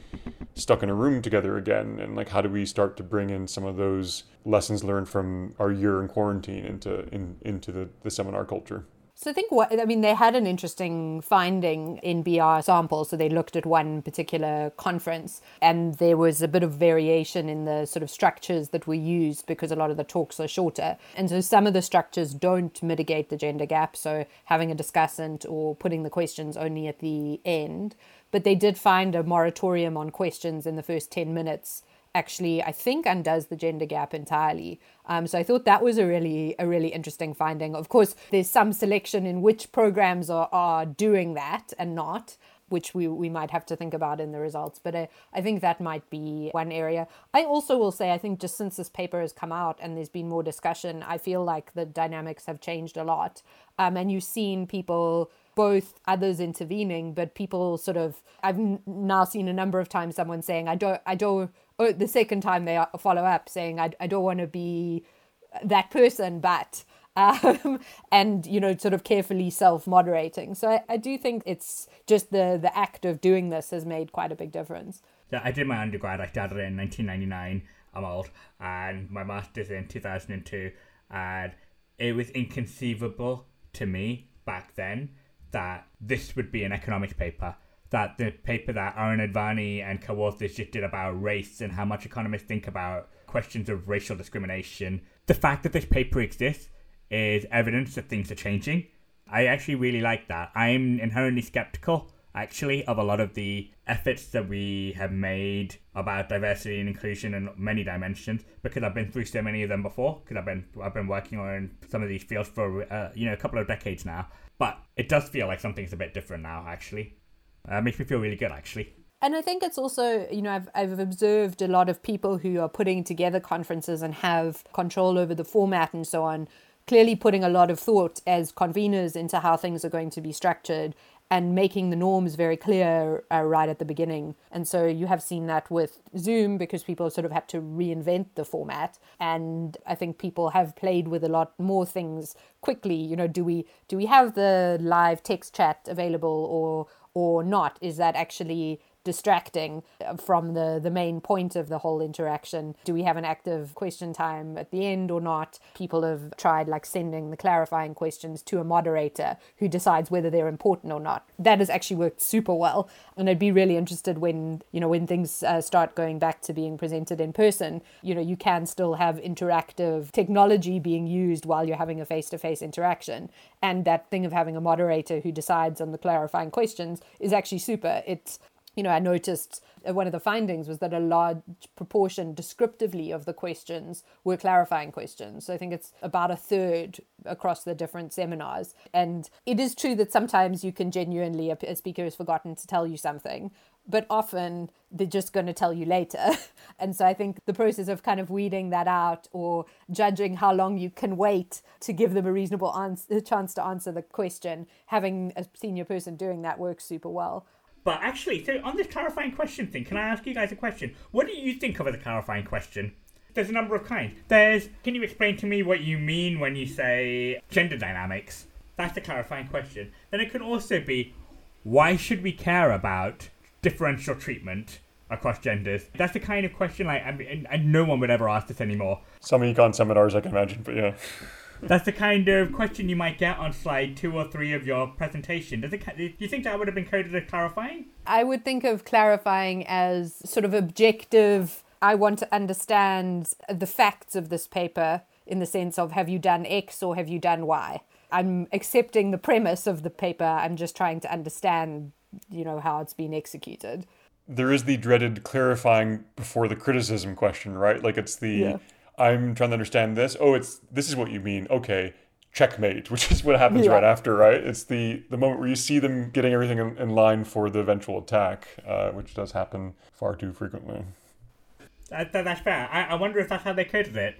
stuck in a room together again. And like, how do we start to bring in some of those lessons learned from our year in quarantine into in, into the, the seminar culture? So I think what I mean, they had an interesting finding in NBER samples. So they looked at one particular conference, and there was a bit of variation in the sort of structures that were used because a lot of the talks are shorter, and so some of the structures don't mitigate the gender gap. So having a discussant or putting the questions only at the end, but they did find a moratorium on questions in the first ten minutes actually I think undoes the gender gap entirely. Um, so I thought that was a really a really interesting finding. Of course, there's some selection in which programs are, are doing that and not which we, we might have to think about in the results. But I, I think that might be one area. I also will say, I think just since this paper has come out and there's been more discussion, I feel like the dynamics have changed a lot. Um, and you've seen people both others intervening, but people sort of I've now seen a number of times someone saying I don't I don't oh, the second time they follow up saying I I don't want to be that person, but um, [laughs] and you know sort of carefully self moderating. So I, I do think it's just the the act of doing this has made quite a big difference. Yeah, I did my undergrad. I started in 1999. I'm old, and my master's in 2002, and it was inconceivable to me back then that this would be an economics paper. That the paper that Arun Advani and co-authors just did about race and how much economists think about questions of racial discrimination. The fact that this paper exists is evidence that things are changing. I actually really like that. I'm inherently skeptical, actually, of a lot of the efforts that we have made about diversity and inclusion in many dimensions because I've been through so many of them before. Because I've been I've been working on some of these fields for uh, you know a couple of decades now, but it does feel like something's a bit different now, actually. Uh, makes me feel really good, actually. And I think it's also, you know, I've, I've observed a lot of people who are putting together conferences and have control over the format and so on, clearly putting a lot of thought as conveners into how things are going to be structured and making the norms very clear uh, right at the beginning. And so you have seen that with Zoom because people sort of had to reinvent the format. And I think people have played with a lot more things quickly. You know, do we do we have the live text chat available or or not? Is that actually distracting from the, the main point of the whole interaction. Do we have an active question time at the end or not? People have tried like sending the clarifying questions to a moderator who decides whether they're important or not. That has actually worked super well. And I'd be really interested when, you know, when things uh, start going back to being presented in person, you know, you can still have interactive technology being used while you're having a face to face interaction. And that thing of having a moderator who decides on the clarifying questions is actually super. It's you know, I noticed uh, one of the findings was that a large proportion descriptively of the questions were clarifying questions. So I think it's about a third across the different seminars. And it is true that sometimes you can genuinely, a speaker has forgotten to tell you something, but often they're just going to tell you later. [laughs] and so I think the process of kind of weeding that out or judging how long you can wait to give them a reasonable answer, chance to answer the question, having a senior person doing that works super well. But actually, so on this clarifying question thing, can I ask you guys a question? What do you think of as a clarifying question? There's a number of kinds. There's, can you explain to me what you mean when you say gender dynamics? That's a clarifying question. Then it can also be, why should we care about differential treatment across genders? That's the kind of question like, and, and no one would ever ask this anymore. Some econ seminars, I can imagine, but yeah. That's the kind of question you might get on slide two or three of your presentation. Does it, do you think that would have been coded as clarifying? I would think of clarifying as sort of objective. I want to understand the facts of this paper in the sense of have you done X or have you done Y? I'm accepting the premise of the paper. I'm just trying to understand, you know, how it's been executed. There is the dreaded clarifying before the criticism question, right? Like it's the yeah I'm trying to understand this. Oh, it's this is what you mean. Okay, checkmate, [laughs] which is what happens yeah. right after, right? It's the the moment where you see them getting everything in, in line for the eventual attack, uh, which does happen far too frequently. That, that, that's fair. I, I wonder if that's how they coded it.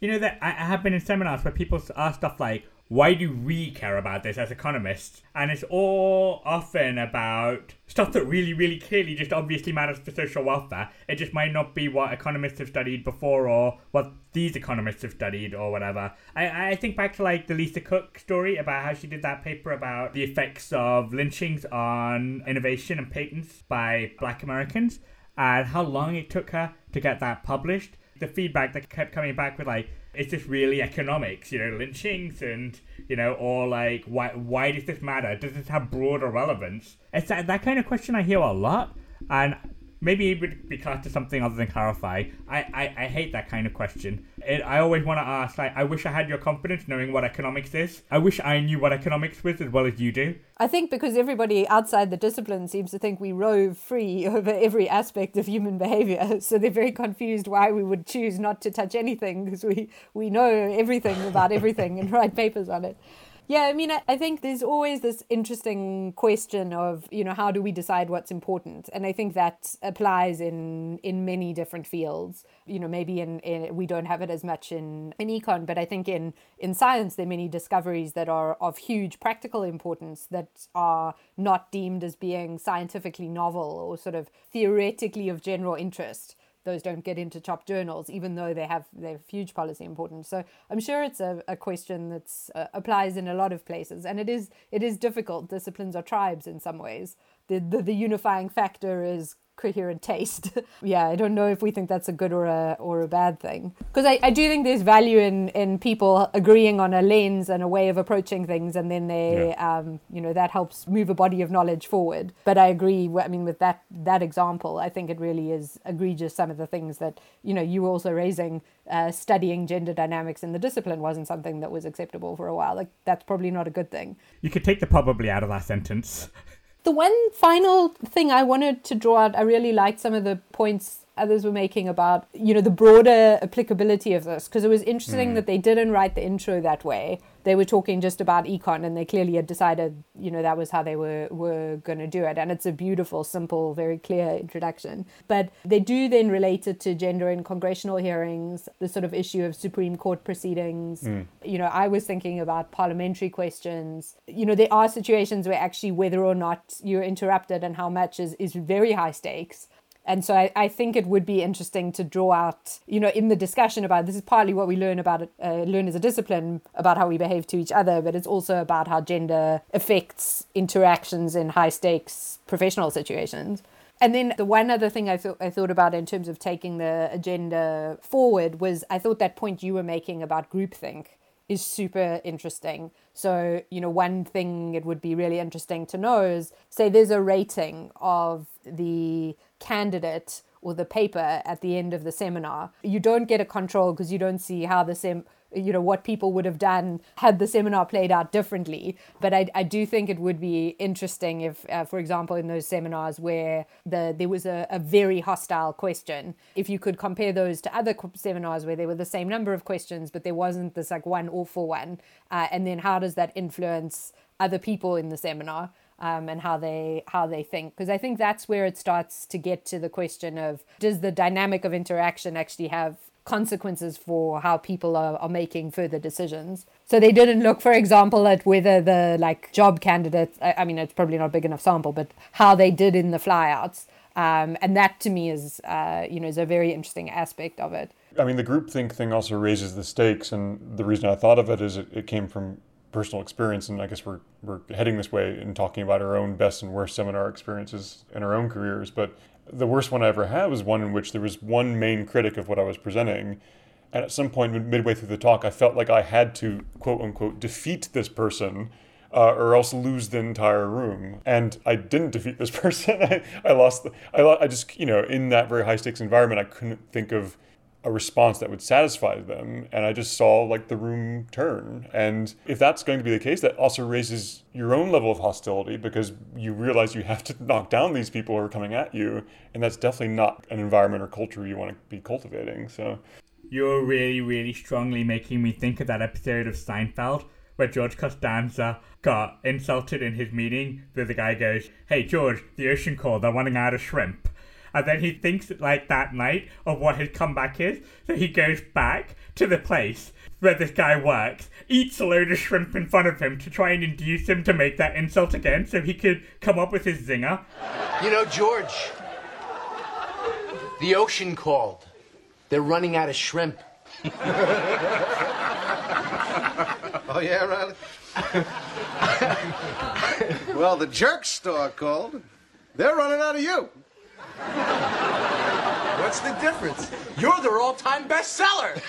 You know that I, I have been in seminars where people ask stuff like, why do we care about this as economists? And it's all often about stuff that really, really clearly just obviously matters for social welfare. It just might not be what economists have studied before or what these economists have studied or whatever. I, I think back to like the Lisa Cook story about how she did that paper about the effects of lynchings on innovation and patents by black Americans and how long it took her to get that published. The feedback that kept coming back with like, is this really economics? You know, lynchings and you know, or like why why does this matter? Does this have broader relevance? It's that that kind of question I hear a lot, and maybe it would be classed as something other than clarify. I, I, I hate that kind of question. It, I always want to ask, like, I wish I had your confidence knowing what economics is. I wish I knew what economics was as well as you do. I think because everybody outside the discipline seems to think we rove free [laughs] over every aspect of human behavior, [laughs] so they're very confused why we would choose not to touch anything because we, we know everything about everything and write papers on it. Yeah, I mean, I, think there's always this interesting question of, you know, how do we decide what's important? And I think that applies in in many different fields. You know, maybe in, in we don't have it as much in, in econ, but I think in, in science there are many discoveries that are of huge practical importance that are not deemed as being scientifically novel or sort of theoretically of general interest those don't get into top journals, even though they have they have huge policy importance. So I'm sure it's a, a question that uh, applies in a lot of places, and it is it is difficult. Disciplines are tribes in some ways. The, the, the unifying factor is coherent taste. [laughs] yeah, I don't know if we think that's a good or a or a bad thing. Because I, I do think there's value in in people agreeing on a lens and a way of approaching things and then they yeah. um you know that helps move a body of knowledge forward. But I agree I mean with that that example, I think it really is egregious some of the things that you know you were also raising uh, studying gender dynamics in the discipline wasn't something that was acceptable for a while. Like that's probably not a good thing. You could take the probably out of that sentence. [laughs] The one final thing I wanted to draw out, I really liked some of the points others were making about you know the broader applicability of this because it was interesting Mm. that they didn't write the intro that way they were talking just about econ and they clearly had decided you know that was how they were were going to do it. And it's a beautiful simple very clear introduction. But they do then relate it to gender in congressional hearings the sort of issue of supreme court proceedings. Hmm. You know i was thinking about parliamentary questions. You know there are situations where actually whether or not you're interrupted and how much is is very high stakes and so I, I think it would be interesting to draw out, you know, in the discussion about this is partly what we learn about it, uh, learn as a discipline about how we behave to each other, but it's also about how gender affects interactions in high stakes professional situations. And then the one other thing I thought I thought about in terms of taking the agenda forward was I thought that point you were making about groupthink is super interesting. So, you know, one thing it would be really interesting to know is say there's a rating of the candidate or the paper at the end of the seminar. You don't get a control because you don't see how the sem you know what people would have done had the seminar played out differently but i, I do think it would be interesting if uh, for example in those seminars where the there was a, a very hostile question if you could compare those to other seminars where there were the same number of questions but there wasn't this like one awful one uh, and then how does that influence other people in the seminar um, and how they how they think. Because I think that's where it starts to get to the question of does the dynamic of interaction actually have consequences for how people are, are making further decisions? So they didn't look for example at whether the like job candidates I, I mean it's probably not a big enough sample but how they did in the flyouts. Um, and that to me is uh, you know is a very interesting aspect of it. I mean, the groupthink thing also raises the stakes, and the reason I thought of it is it, it came from personal experience, and I guess we're we're heading this way in talking about our own best and worst seminar experiences in our own careers. But the worst one I ever had was one in which there was one main critic of what I was presenting, and at some point midway through the talk, I felt like I had to quote unquote defeat this person. Uh, or else lose the entire room. And I didn't defeat this [laughs] person. I, I lost. The, I, I just you know in that very high stakes environment, I couldn't think of a response that would satisfy them and i just saw like the room turn and if that's going to be the case that also raises your own level of hostility because you realize you have to knock down these people who are coming at you and that's definitely not an environment or culture you want to be cultivating so You're really, really strongly making me think of that episode of Seinfeld where George Costanza got insulted in his meeting. Where the guy goes, "Hey George, the ocean called. They're running out of shrimp." And then he thinks like that night of what his comeback is. So he goes back to the place where this guy works, eats a load of shrimp in front of him to try and induce him to make that insult again, so he could come up with his zinger. You know, George, the ocean called. They're running out of shrimp. [laughs] Oh, yeah, Riley? [laughs] well, the jerk store called. They're running out of you. What's the difference? You're their all-time bestseller.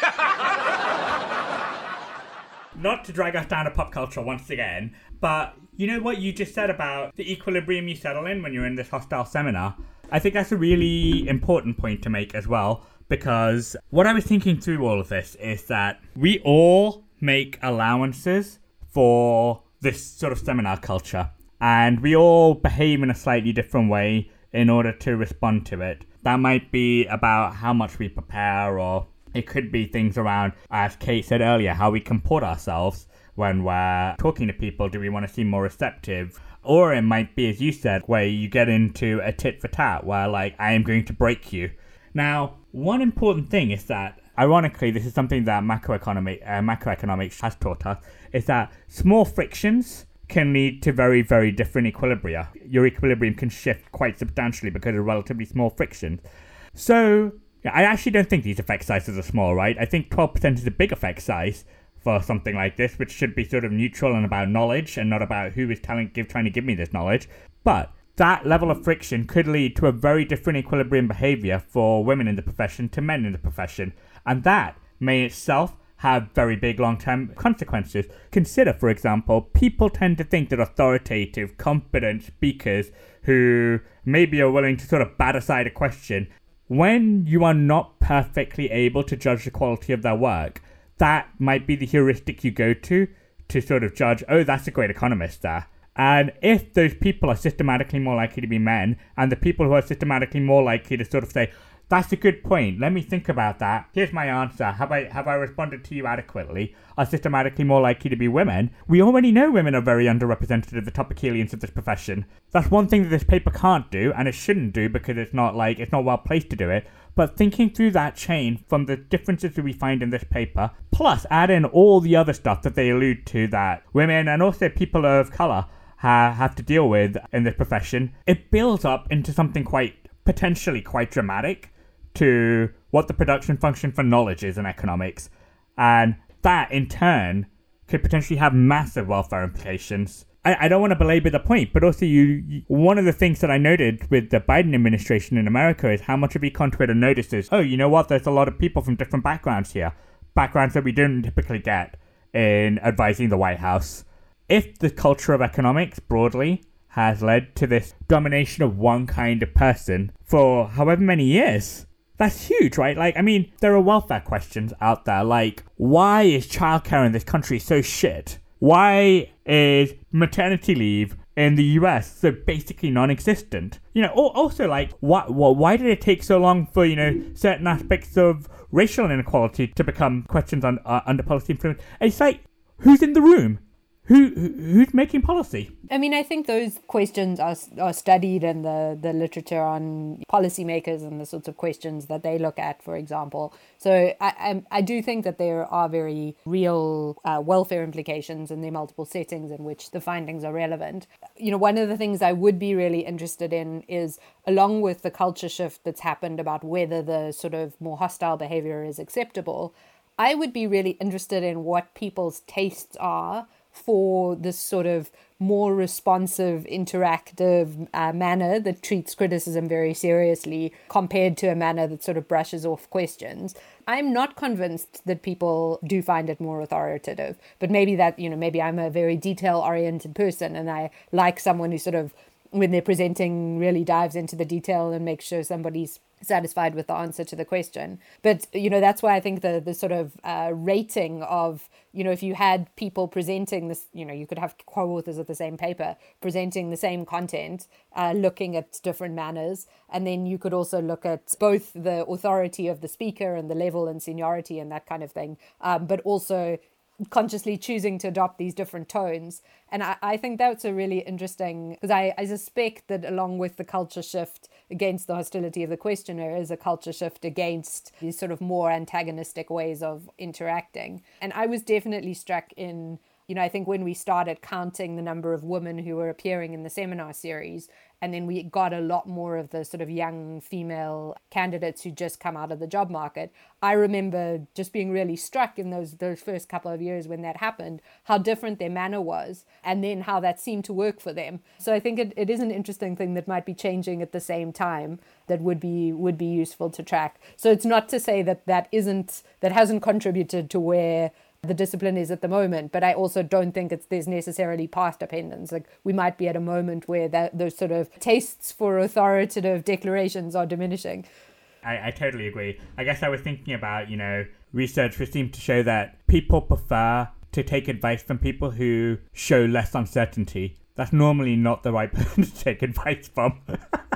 not to drag us down to pop culture once again, but you know what you just said about the equilibrium you settle in when you're in this hostile seminar? I think that's a really important point to make as well, because what I was thinking through all of this is that we all make allowances for this sort of seminar culture, and we all behave in a slightly different way in order to respond to it. That might be about how much we prepare or it could be things around, as Kate said earlier, how we comport ourselves when we're talking to people. Do we want to seem more receptive? Or it might be, as you said, where you get into a tit for tat, where, like, I am going to break you. Now, one important thing is that, ironically, this is something that macroeconomic, uh, macroeconomics has taught us, is that small frictions can lead to very, very different equilibria. Your equilibrium can shift quite substantially because of relatively small frictions. So, I actually don't think these effect sizes are small, right? I think 12% is a big effect size for something like this, which should be sort of neutral and about knowledge and not about who is telling, give, trying to give me this knowledge. But that level of friction could lead to a very different equilibrium behavior for women in the profession to men in the profession. And that may itself have very big long term consequences. Consider, for example, people tend to think that authoritative, competent speakers who maybe are willing to sort of bat aside a question, when you are not perfectly able to judge the quality of their work, that might be the heuristic you go to to sort of judge, oh, that's a great economist there. And if those people are systematically more likely to be men, and the people who are systematically more likely to sort of say, That's a good point. Let me think about that. Here's my answer. Have I have I responded to you adequately? Are systematically more likely to be women? We already know women are very underrepresented at the top echelons of this profession. That's one thing that this paper can't do, and it shouldn't do because it's not like it's not well placed to do it. But thinking through that chain from the differences that we find in this paper, plus add in all the other stuff that they allude to that women and also people of color ha- have to deal with in this profession, it builds up into something quite potentially quite dramatic to what the production function for knowledge is in economics. And that in turn could potentially have massive welfare implications. I, I don't want to belabor the point, but also you, you, one of the things that I noted with the Biden administration in America is how much of econ Twitter notices, oh, you know what, there's a lot of people from different backgrounds here. Backgrounds that we don't typically get in advising the White House. If the culture of economics broadly has led to this domination of one kind of person for however many years, that's huge, right? Like, I mean, there are welfare questions out there, like, why is childcare in this country so shit? Why is maternity leave in the US so basically non-existent? You know, or also like, why, why did it take so long for you know certain aspects of racial inequality to become questions on uh, under policy influence? It's like, who's in the room? Who who's making policy? I mean, I think those questions are are studied in the the literature on policymakers and the sorts of questions that they look at, for example. So I I, I do think that there are very real uh, welfare implications in the multiple settings in which the findings are relevant. You know, one of the things I would be really interested in is along with the culture shift that's happened about whether the sort of more hostile behavior is acceptable. I would be really interested in what people's tastes are for this sort of more responsive, interactive uh, manner that treats criticism very seriously compared to a manner that sort of brushes off questions. I'm not convinced that people do find it more authoritative, but maybe that, you know, maybe I'm a very detail oriented person and I like someone who sort of, when they're presenting, really dives into the detail and makes sure somebody's satisfied with the answer to the question. But you know that's why I think the the sort of uh, rating of you know if you had people presenting this, you know you could have co-authors of the same paper presenting the same content, uh, looking at different manners, and then you could also look at both the authority of the speaker and the level and seniority and that kind of thing, um, but also consciously choosing to adopt these different tones. And I, I think that's a really interesting because I, I suspect that along with the culture shift against the hostility of the questioner is a culture shift against these sort of more antagonistic ways of interacting. And I was definitely struck in you know, I think when we started counting the number of women who were appearing in the seminar series, and then we got a lot more of the sort of young female candidates who just come out of the job market. I remember just being really struck in those those first couple of years when that happened, how different their manner was, and then how that seemed to work for them. So I think it, it is an interesting thing that might be changing at the same time that would be would be useful to track. So it's not to say that that isn't that hasn't contributed to where the discipline is at the moment. But I also don't think it's there's necessarily past dependence. Like we might be at a moment where that those sort of tastes for authoritative declarations are diminishing. I, I totally agree. I guess I was thinking about, you know, research which seemed to show that people prefer to take advice from people who show less uncertainty. That's normally not the right [laughs] person to take advice from. [laughs]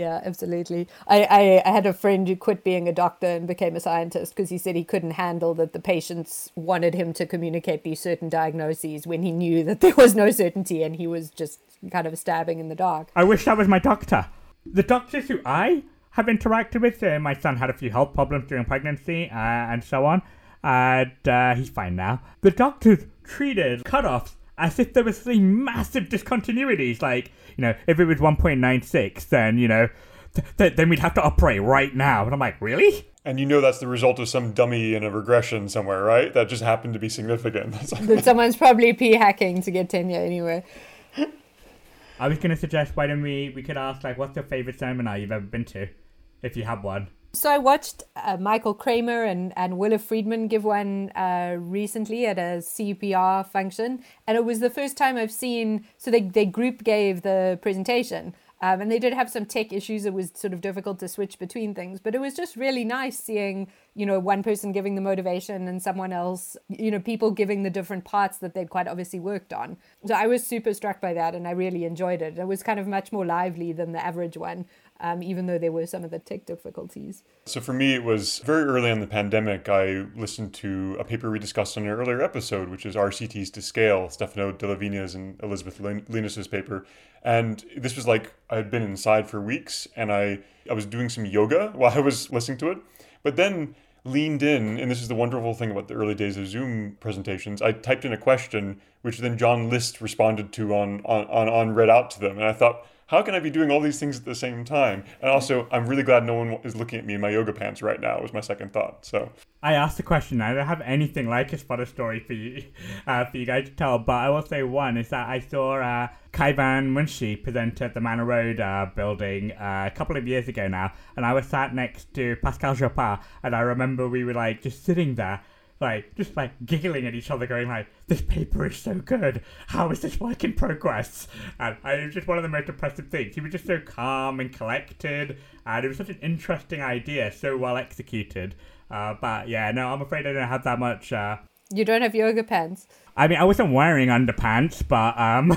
yeah, absolutely. I, I, I, had a friend who quit being a doctor and became a scientist because he said he couldn't handle that the patients wanted him to communicate these certain diagnoses when he knew that there was no certainty and he was just kind of stabbing in the dark. I wish that was my doctor. The doctors who I have interacted with, uh, my son had a few health problems during pregnancy uh, and so on, and uh, he's fine now. The doctors treated cutoffs as if there was three massive discontinuities. Like, you know, if it was 1.96, then, you know, th- th- then we'd have to operate right now. And I'm like, really? And you know that's the result of some dummy in a regression somewhere, right? That just happened to be significant. [laughs] that someone's probably p hacking to get tenure anyway. I was going to suggest why don't we we could ask like what's your favorite seminar you've ever been to, if you have one. So I watched uh, Michael Kremer and, and Willa Friedman give one uh, recently at a CPR function. And it was the first time I've seen, so they, they group gave the presentation. Um, and they did have some tech issues. It was sort of difficult to switch between things, but it was just really nice seeing, you know, one person giving the motivation and someone else, you know, people giving the different parts that they'd quite obviously worked on. So I was super struck by that and I really enjoyed it. It was kind of much more lively than the average one. Um, even though there were some of the tech difficulties. So for me, it was very early in the pandemic. I listened to a paper we discussed in an earlier episode, which is RCTs to Scale, Stefano DellaVigna's and Elizabeth Linos's paper. And this was like I had been inside for weeks, and I I was doing some yoga [laughs] while I was listening to it. But then leaned in, and this is the wonderful thing about the early days of Zoom presentations. I typed in a question, which then John List responded to on on on, on read out to them, and I thought, how can I be doing all these things at the same time? And also, I'm really glad no one is looking at me in my yoga pants right now. Was my second thought. So I asked the question. I don't have anything like a spotter story for you, [laughs] uh, for you guys to tell. But I will say one is that I saw uh, Kaivan Munshi present at the Manor Road uh, building uh, a couple of years ago now, and I was sat next to Pascal Jaupart, and I remember we were like just sitting there like just like giggling at each other, going like, "This paper is so good. How is this work in progress?" And, it was just one of the most impressive things. He was just so calm and collected, and it was such an interesting idea, so well executed. Uh, but yeah, no, I'm afraid I don't have that much. Uh... You don't have yoga pants. I mean, I wasn't wearing underpants, but um,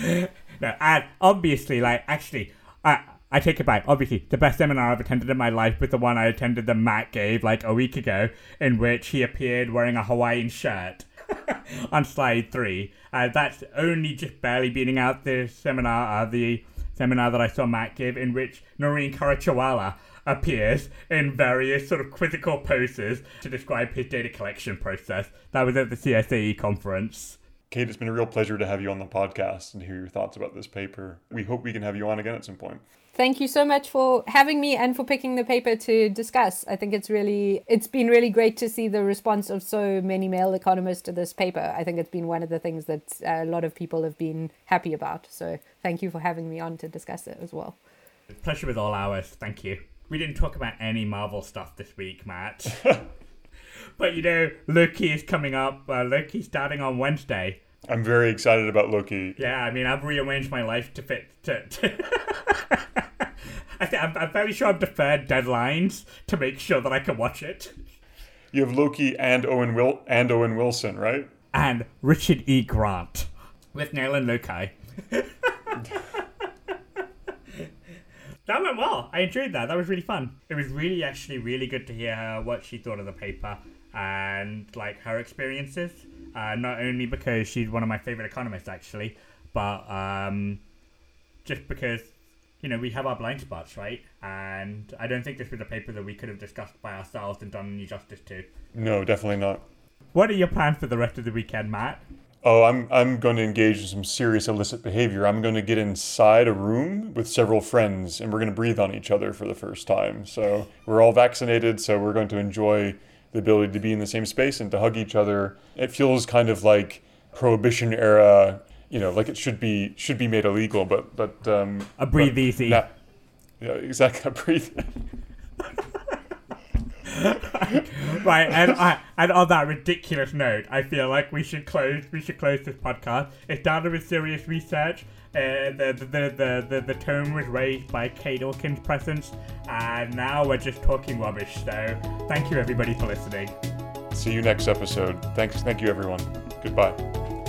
[laughs] no, and obviously, like actually, I I take it back. Obviously, the best seminar I've attended in my life was the one I attended that Matt gave like a week ago, in which he appeared wearing a Hawaiian shirt [laughs] on slide three. Uh, that's only just barely beating out the seminar, uh, the seminar that I saw Matt give, in which Naureen Karachiwalla appears in various sort of quizzical poses to describe his data collection process. That was at the CSAE conference. Kate, it's been a real pleasure to have you on the podcast and hear your thoughts about this paper. We hope we can have you on again at some point. Thank you so much for having me and for picking the paper to discuss. I think it's really it's been really great to see the response of so many male economists to this paper. I think it's been one of the things that a lot of people have been happy about. So thank you for having me on to discuss it as well. Pleasure was all ours. Thank you. We didn't talk about any Marvel stuff this week, Matt. [laughs] but you know, Loki is coming up. Uh, Loki's starting on Wednesday. I'm very excited about Loki. Yeah, I mean, I've rearranged my life to fit. To, to [laughs] I th- I'm, I'm very sure I've deferred deadlines to make sure that I can watch it. You have Loki and Owen Will and Owen Wilson, right? And Richard E. Grant Withnail and Loki. [laughs] that went well. I enjoyed that. That was really fun. It was really, actually, really good to hear her what she thought of the paper and like her experiences. Uh, not only because she's one of my favorite economists, actually, but um, just because you know, we have our blind spots, right? And I don't think this was a paper that we could have discussed by ourselves and done any justice to. No, definitely not. What are your plans for the rest of the weekend, Matt? Oh, I'm I'm going to engage in some serious illicit behavior. I'm going to get inside a room with several friends and we're going to breathe on each other for the first time. So, we're all vaccinated, so we're going to enjoy the ability to be in the same space and to hug each other. It feels kind of like prohibition era you know, like it should be should be made illegal, but but um, a breathe easy. yeah, exactly. [laughs] A breathe. [laughs] right, and I, and on that ridiculous note, I feel like we should close. We should close this podcast. It started with serious research. Uh, the, the, the, the, the tone was raised by Kate Orkin's presence, and now we're just talking rubbish. So, thank you everybody for listening. See you next episode. Thanks. Thank you, everyone. Goodbye.